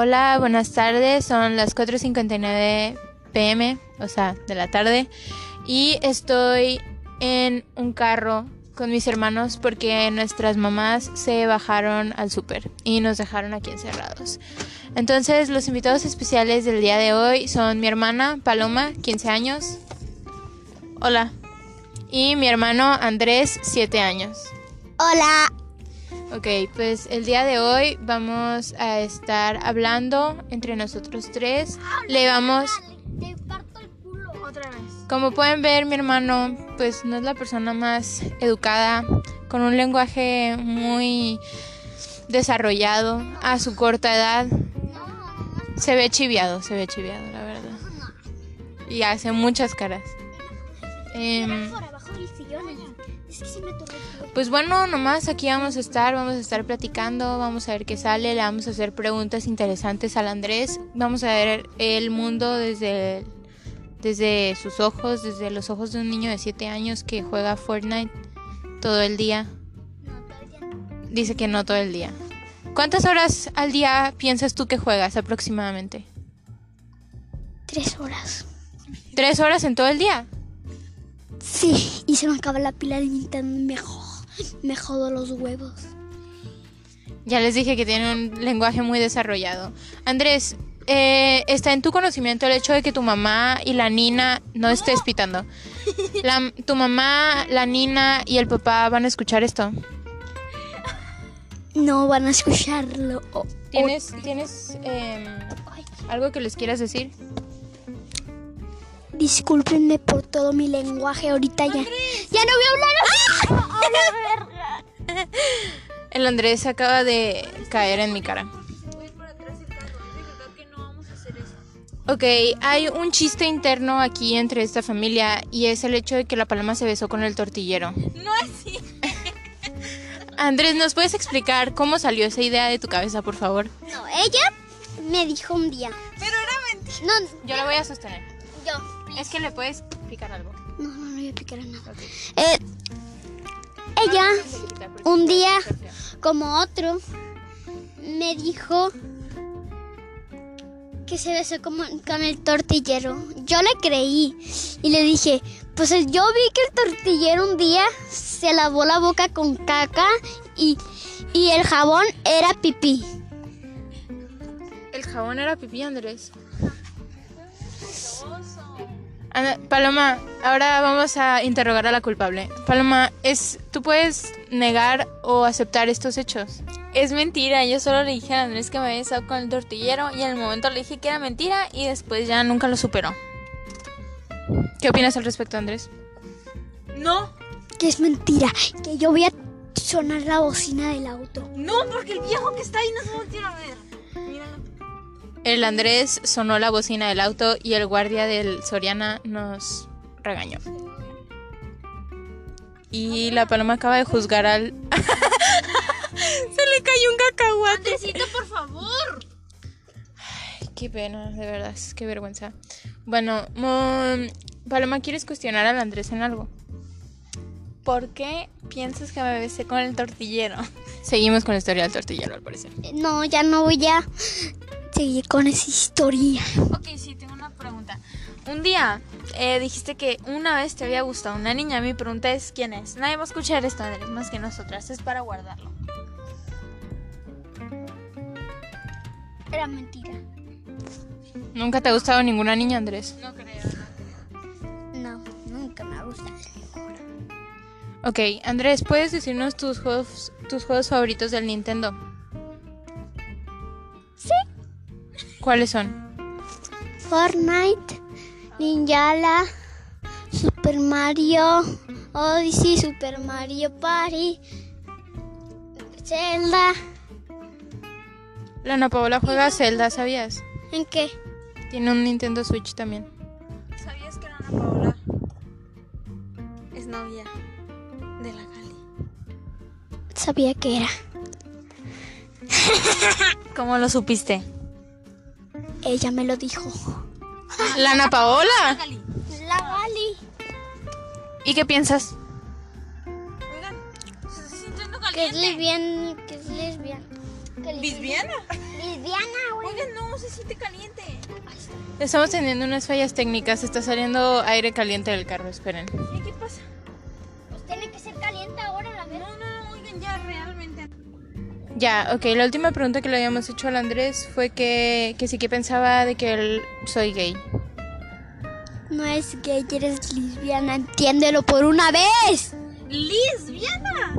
Hola, buenas tardes. Son las 4.59 pm, o sea, de la tarde. Y estoy en un carro con mis hermanos porque nuestras mamás se bajaron al súper y nos dejaron aquí encerrados. Entonces, los invitados especiales del día de hoy son mi hermana Paloma, 15 años. Hola. Y mi hermano Andrés, 7 años. Hola. Ok, pues el día de hoy vamos a estar hablando entre nosotros tres. Le vamos... Te parto el culo. Otra vez. Como pueden ver, mi hermano, pues no es la persona más educada, con un lenguaje muy desarrollado a su corta edad. Se ve chiviado, se ve chiviado, la verdad. Y hace muchas caras. Pues bueno, nomás aquí vamos a estar, vamos a estar platicando, vamos a ver qué sale, le vamos a hacer preguntas interesantes al Andrés, vamos a ver el mundo desde, desde sus ojos, desde los ojos de un niño de 7 años que juega Fortnite todo el día. Dice que no todo el día. ¿Cuántas horas al día piensas tú que juegas aproximadamente? Tres horas. ¿Tres horas en todo el día? Sí, y se me acaba la pila de Nintendo. Me, jo- me jodo los huevos. Ya les dije que tiene un lenguaje muy desarrollado. Andrés, eh, ¿está en tu conocimiento el hecho de que tu mamá y la nina... No estés pitando. La- tu mamá, la nina y el papá van a escuchar esto. No van a escucharlo. ¿Tienes, ¿tienes em, algo que les quieras decir? Discúlpenme por todo mi lenguaje ahorita ya. Ya no voy a hablar. El Andrés acaba de caer en mi cara. Ok, hay un chiste interno aquí entre esta familia y es el hecho de que la paloma se besó con el tortillero. No así. Andrés, ¿nos puedes explicar cómo salió esa idea de tu cabeza, por favor? No, ella me dijo un día. Pero era mentira. No, Yo la voy a sostener. Es que le puedes explicar algo. No, no, no voy a picar a nada. Eh, ella, Ah, un día, como otro, me dijo que se besó como con el tortillero. Yo le creí y le dije, pues yo vi que el tortillero un día se lavó la boca con caca y, y el jabón era pipí. El jabón era pipí, Andrés. Paloma, ahora vamos a interrogar a la culpable. Paloma, es, ¿tú puedes negar o aceptar estos hechos? Es mentira, yo solo le dije a Andrés que me había besado con el tortillero y en el momento le dije que era mentira y después ya nunca lo superó. ¿Qué opinas al respecto, Andrés? No, Que es mentira, que yo voy a sonar la bocina del auto. no, porque el viejo que está ahí no se voltea a ver. El Andrés sonó la bocina del auto y el guardia del Soriana nos regañó. Y la paloma acaba de juzgar al... Se le cayó un cacahuate. Andresito, por favor. Qué pena, de verdad, qué vergüenza. Bueno, mo- Paloma, ¿quieres cuestionar al Andrés en algo? ¿Por qué piensas que me besé con el tortillero? Seguimos con la historia del tortillero, al parecer. No, ya no voy a seguir con esa historia. Ok, sí, tengo una pregunta. Un día eh, dijiste que una vez te había gustado una niña. Mi pregunta es: ¿quién es? Nadie va a escuchar esto, Andrés, más que nosotras. Es para guardarlo. Era mentira. ¿Nunca te ha gustado ninguna niña, Andrés? No creo. No, nunca me ha gustado. Ok, Andrés, ¿puedes decirnos tus juegos, tus juegos favoritos del Nintendo? ¿Cuáles son? Fortnite, Ninjala, Super Mario, Odyssey, Super Mario Party, Zelda. La Ana Paola juega Zelda, ¿sabías? ¿En qué? Tiene un Nintendo Switch también. ¿Sabías que Ana Paola es novia de la Gali? Sabía que era. ¿Cómo lo supiste? Ella me lo dijo. ¿La Ana Paola? La Gali. ¿Y qué piensas? Oigan, se está sintiendo Que es caliente. lesbiana. Que es lesbiana. ¿Lesbiana? Lesbiana, güey. Oigan, no, se siente caliente. Estamos teniendo unas fallas técnicas. Está saliendo aire caliente del carro. Esperen. ¿Qué, qué pasa? Ya, ok. La última pregunta que le habíamos hecho al Andrés fue que, que sí que pensaba de que él soy gay. No es gay, eres lesbiana, entiéndelo por una vez. ¿Lesbiana?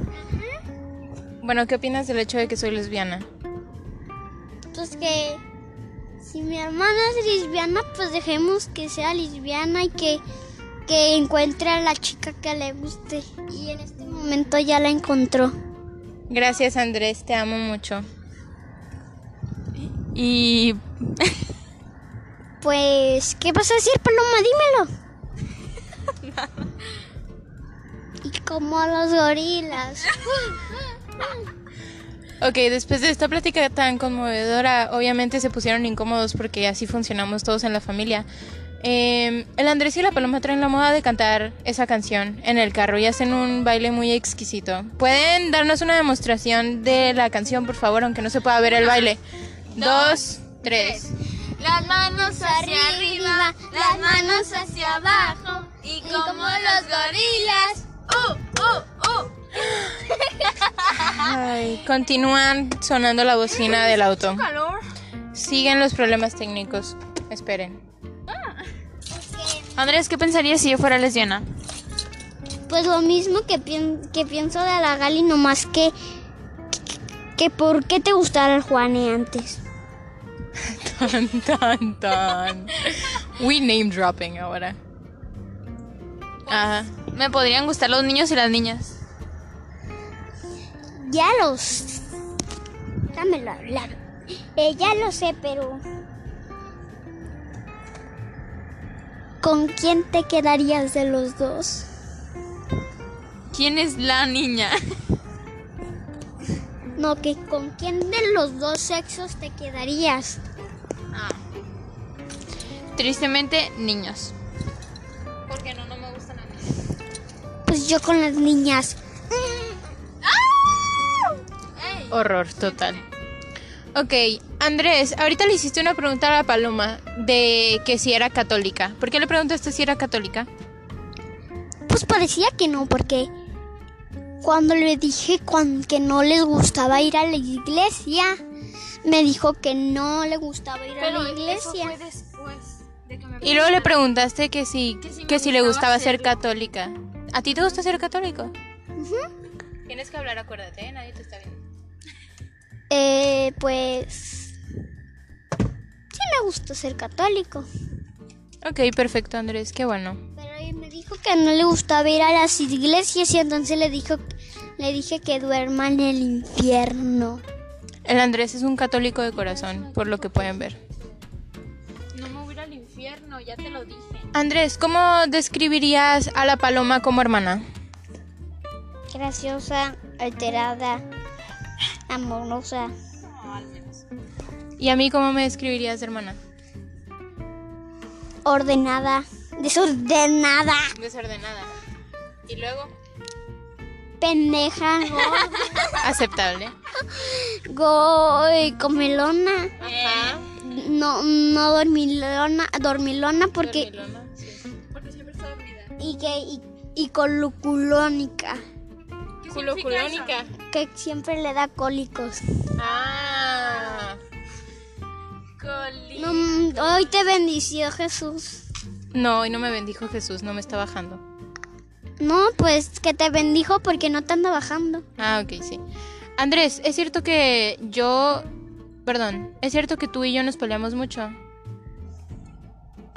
Bueno, ¿qué opinas del hecho de que soy lesbiana? Pues que si mi hermana es lesbiana, pues dejemos que sea lesbiana y que, que encuentre a la chica que le guste. Y en este momento ya la encontró. Gracias, Andrés. Te amo mucho. Y Pues, ¿qué vas a decir, Paloma? Dímelo. y como los gorilas. Ok, después de esta plática tan conmovedora, obviamente se pusieron incómodos porque así funcionamos todos en la familia. Eh, el Andrés y la Paloma traen la moda de cantar esa canción en el carro y hacen un baile muy exquisito. ¿Pueden darnos una demostración de la canción, por favor, aunque no se pueda ver el baile? Dos, tres. Las manos hacia arriba, las manos hacia abajo. Y como los gorilas. ¡Uh, uh, uh! Ay, continúan sonando la bocina del auto. calor. Siguen los problemas técnicos. Esperen. Andrés, ¿qué pensarías si yo fuera lesbiana? Pues lo mismo que, pien- que pienso de la Gali, nomás que, que por qué te gustara el Juane antes. Tan, tan, tan. We name dropping ahora. Ajá. Me podrían gustar los niños y las niñas. Ya los... Dámelo hablar. Eh, ya lo sé, pero... ¿Con quién te quedarías de los dos? ¿Quién es la niña? No, que con quién de los dos sexos te quedarías. Tristemente, niños. Porque no, no me gustan las niñas. Pues yo con las niñas. Horror total. Ok, Andrés, ahorita le hiciste una pregunta a la Paloma de que si era católica. ¿Por qué le preguntaste si era católica? Pues parecía que no, porque cuando le dije cuan- que no les gustaba ir a la iglesia, me dijo que no le gustaba ir a la iglesia. después de que me Y luego le preguntaste que si, Que si me que si le gustaba ser católica. ¿A ti te gusta ser católico? Tienes que hablar, acuérdate, ¿eh? nadie te está viendo. Eh, pues gusta ser católico. Ok, perfecto, Andrés, qué bueno. Pero él me dijo que no le gustaba ir a las iglesias y entonces le dijo le dije que duerma en el infierno. El Andrés es un católico de corazón, por lo que pueden ver. No me voy a ir al infierno, ya te lo dije. Andrés, ¿cómo describirías a la paloma como hermana? Graciosa, alterada, amorosa. ¿Y a mí cómo me describirías de hermana? ordenada, desordenada, Desordenada. ¿Y luego? pendeja, Aceptable. go- eh, comelona, Ajá. no, no dormilona, dormilona porque Porque siempre está dormida. y que y, y coluculónica, Culoculónica. que siempre le da cólicos. Ah. No, mm, hoy te bendició Jesús. No, hoy no me bendijo Jesús, no me está bajando. No, pues que te bendijo porque no te anda bajando. Ah, ok, sí. Andrés, ¿es cierto que yo... Perdón, ¿es cierto que tú y yo nos peleamos mucho?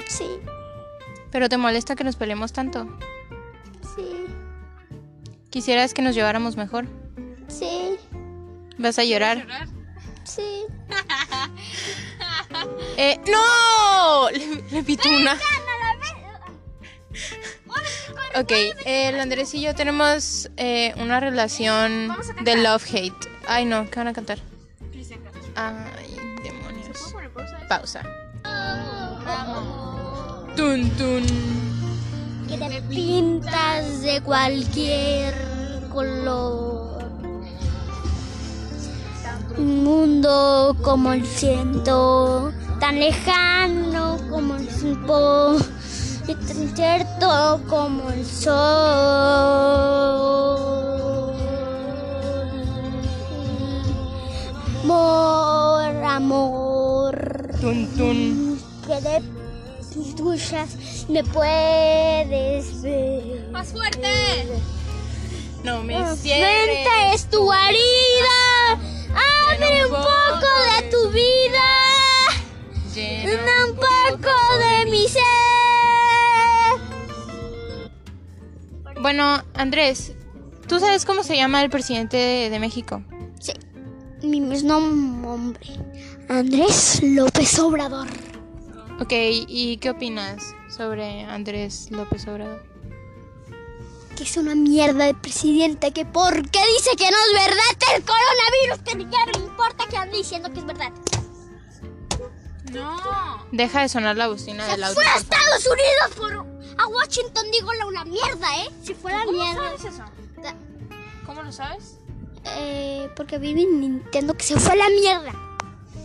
Sí, ¿Pero te molesta que nos peleemos tanto? sí, ¿Quisieras que nos lleváramos mejor? sí, ¿Vas a llorar? sí. Eh, ¡No! Le, le pito una. Ok, el Andrés y yo tenemos eh, una relación de love-hate. Ay, no, ¿qué van a cantar? Ay, demonios. Pausa. Tun, tun. Que te pintas de cualquier color. Un mundo como el ciento, tan lejano como el tiempo y tan cierto como el sol. Amor, amor, Tun, tun. que de tus duchas me puedes ver. ¡Más fuerte! No me Vente es tu herida, abre un poco de tu vida, llena un poco de mi ser. Bueno, Andrés, ¿tú sabes cómo se llama el presidente de, de México? Sí, mi mismo nombre, Andrés López Obrador. Ok, ¿y qué opinas sobre Andrés López Obrador? Que es una mierda de presidente, que porque dice que no es verdad el coronavirus, que ni ya me importa que ande diciendo que es verdad. ¡No! Deja de sonar la bocina del auto. fue a. Estados Unidos por... A Washington digo la una mierda, ¿eh? Si fuera ¿Cómo mierda. sabes eso? ¿Cómo lo sabes? Eh, porque vi en Nintendo que se fue a la mierda.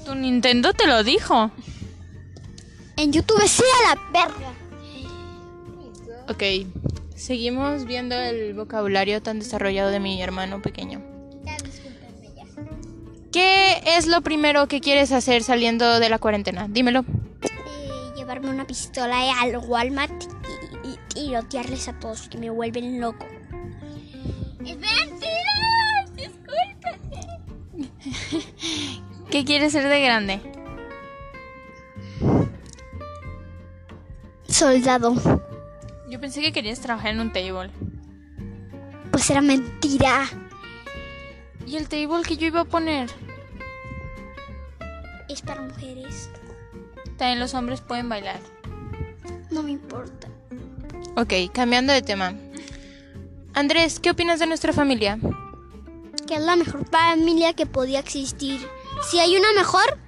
Tu Nintendo te lo dijo. En YouTube sí a la verga. Ok, seguimos viendo el vocabulario tan desarrollado de mi hermano pequeño. ¿Qué es lo primero que quieres hacer saliendo de la cuarentena? Dímelo. Eh, llevarme una pistola al Walmart y, y tirotearles a todos que me vuelven loco. ¡Es mentira! Discúlpenme. ¿Qué quieres ser de grande? Soldado. Yo pensé que querías trabajar en un table. Pues era mentira. ¿Y el table que yo iba a poner? Es para mujeres. También los hombres pueden bailar. No me importa. Ok, cambiando de tema. Andrés, ¿qué opinas de nuestra familia? Que es la mejor familia que podía existir. Si hay una mejor,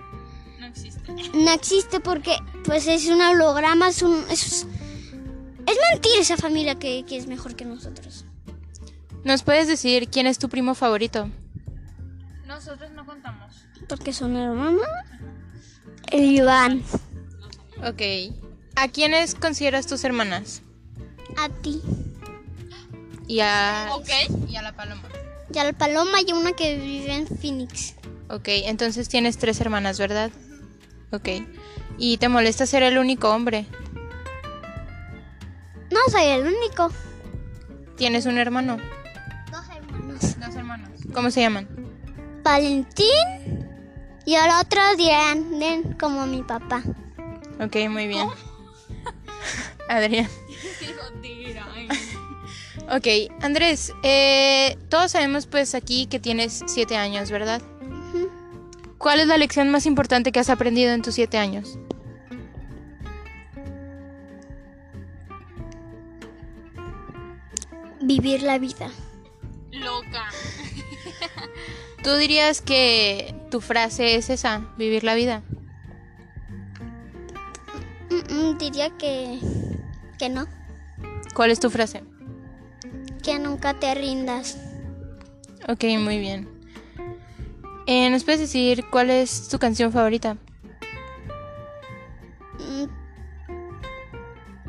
No existe. no existe porque pues es un holograma, es un... Es, es mentira esa familia que, que es mejor que nosotros. ¿Nos puedes decir quién es tu primo favorito? Nosotros no contamos. Porque son hermanos. El Iván. Ok. ¿A quiénes consideras tus hermanas? A ti. Y a... Ok. Y a la paloma. Y a la paloma y una que vive en Phoenix. Ok, entonces tienes tres hermanas, ¿verdad? Ok. ¿Y te molesta ser el único hombre? No soy el único. ¿Tienes un hermano? Dos hermanos. Dos hermanos. ¿Cómo se llaman? Valentín y el otro Adrián, como mi papá. Ok, muy bien. Adrián. Ok, Andrés, eh, todos sabemos pues aquí que tienes siete años, ¿verdad? ¿Cuál es la lección más importante que has aprendido en tus siete años? Vivir la vida. ¿Tú dirías que tu frase es esa, vivir la vida? Mm, mm, diría que, que no. ¿Cuál es tu frase? Que nunca te rindas. Ok, muy bien. Eh, ¿Nos puedes decir cuál es tu canción favorita? Mm,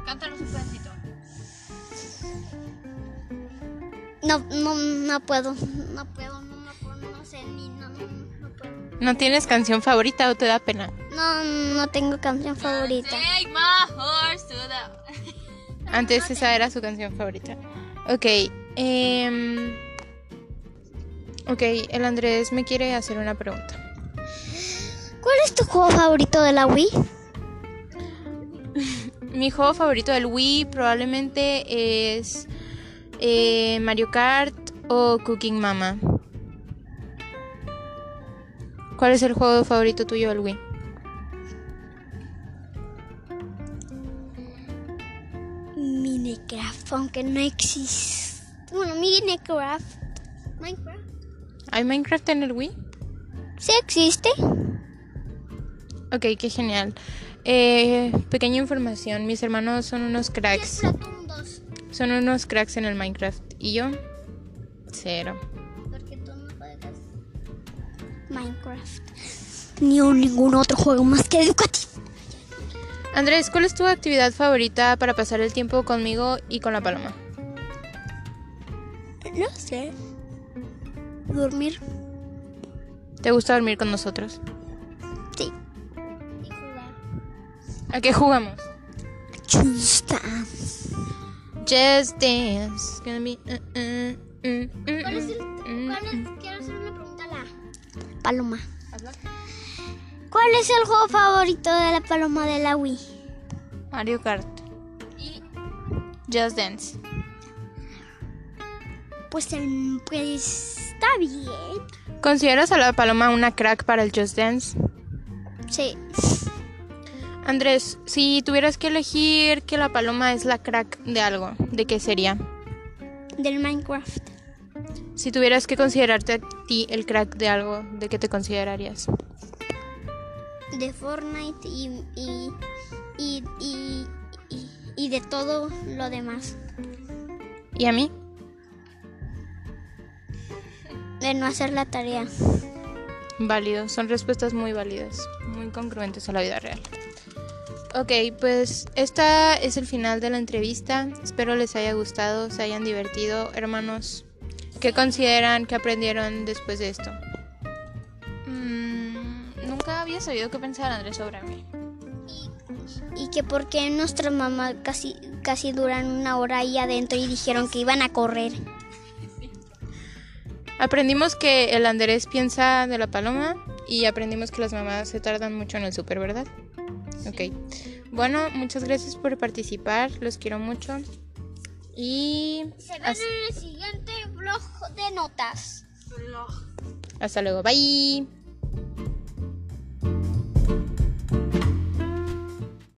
Cántanos un pedacito. No, no, no puedo. No puedo, no, ¿No tienes canción favorita o te da pena? No, no tengo canción favorita. Take my horse to the... Antes esa era su canción favorita. Ok. em, ok, el Andrés me quiere hacer una pregunta. ¿Cuál es tu juego favorito de la Wii? Mi juego favorito del Wii probablemente es eh, Mario Kart o Cooking Mama. ¿Cuál es el juego favorito tuyo del Wii? Minecraft, aunque no existe. Bueno, Minecraft. Minecraft. ¿Hay Minecraft en el Wii? Sí existe. Ok, qué genial. Eh, pequeña información, mis hermanos son unos cracks. Splatoon 2. Son unos cracks en el Minecraft. ¿Y yo? Cero. Minecraft. Ni un- ningún otro juego más que educativo. Andrés, ¿cuál es tu actividad favorita para pasar el tiempo conmigo y con la paloma? No sé. Dormir. ¿Te gusta dormir con nosotros? Sí. Y jugar. ¿A qué jugamos? Just Dance. Just Dance. Gonna be, uh, uh, mm, ¿Cuál es el, cuál es- quiero hacer una pregunta paloma. ¿Cuál es el juego favorito de la paloma de la Wii? Mario Kart. Y Just Dance. Pues, el, pues está bien. ¿Consideras a la paloma una crack para el Just Dance? Sí. Andrés, si tuvieras que elegir que la paloma es la crack de algo, ¿de qué sería? Del Minecraft. Si tuvieras que considerarte ti el crack de algo, ¿de qué te considerarías? De Fortnite y, y, y, y, y, de todo lo demás. ¿Y a mí? De no hacer la tarea. Válido, son respuestas muy válidas, muy congruentes a la vida real. Ok, pues esta es el final de la entrevista. Espero les haya gustado, se hayan divertido. Hermanos, ¿qué consideran que aprendieron después de esto? Mm, nunca había sabido qué pensar Andrés sobre mí. Y que porque nuestra mamá casi, casi duran una hora ahí adentro y dijeron que iban a correr. Aprendimos que el Andrés piensa de la paloma y aprendimos que las mamás se tardan mucho en el súper, ¿verdad? Ok. Bueno, muchas gracias por participar, los quiero mucho. Y Se ven hasta- en el siguiente blog de notas. hasta luego, bye.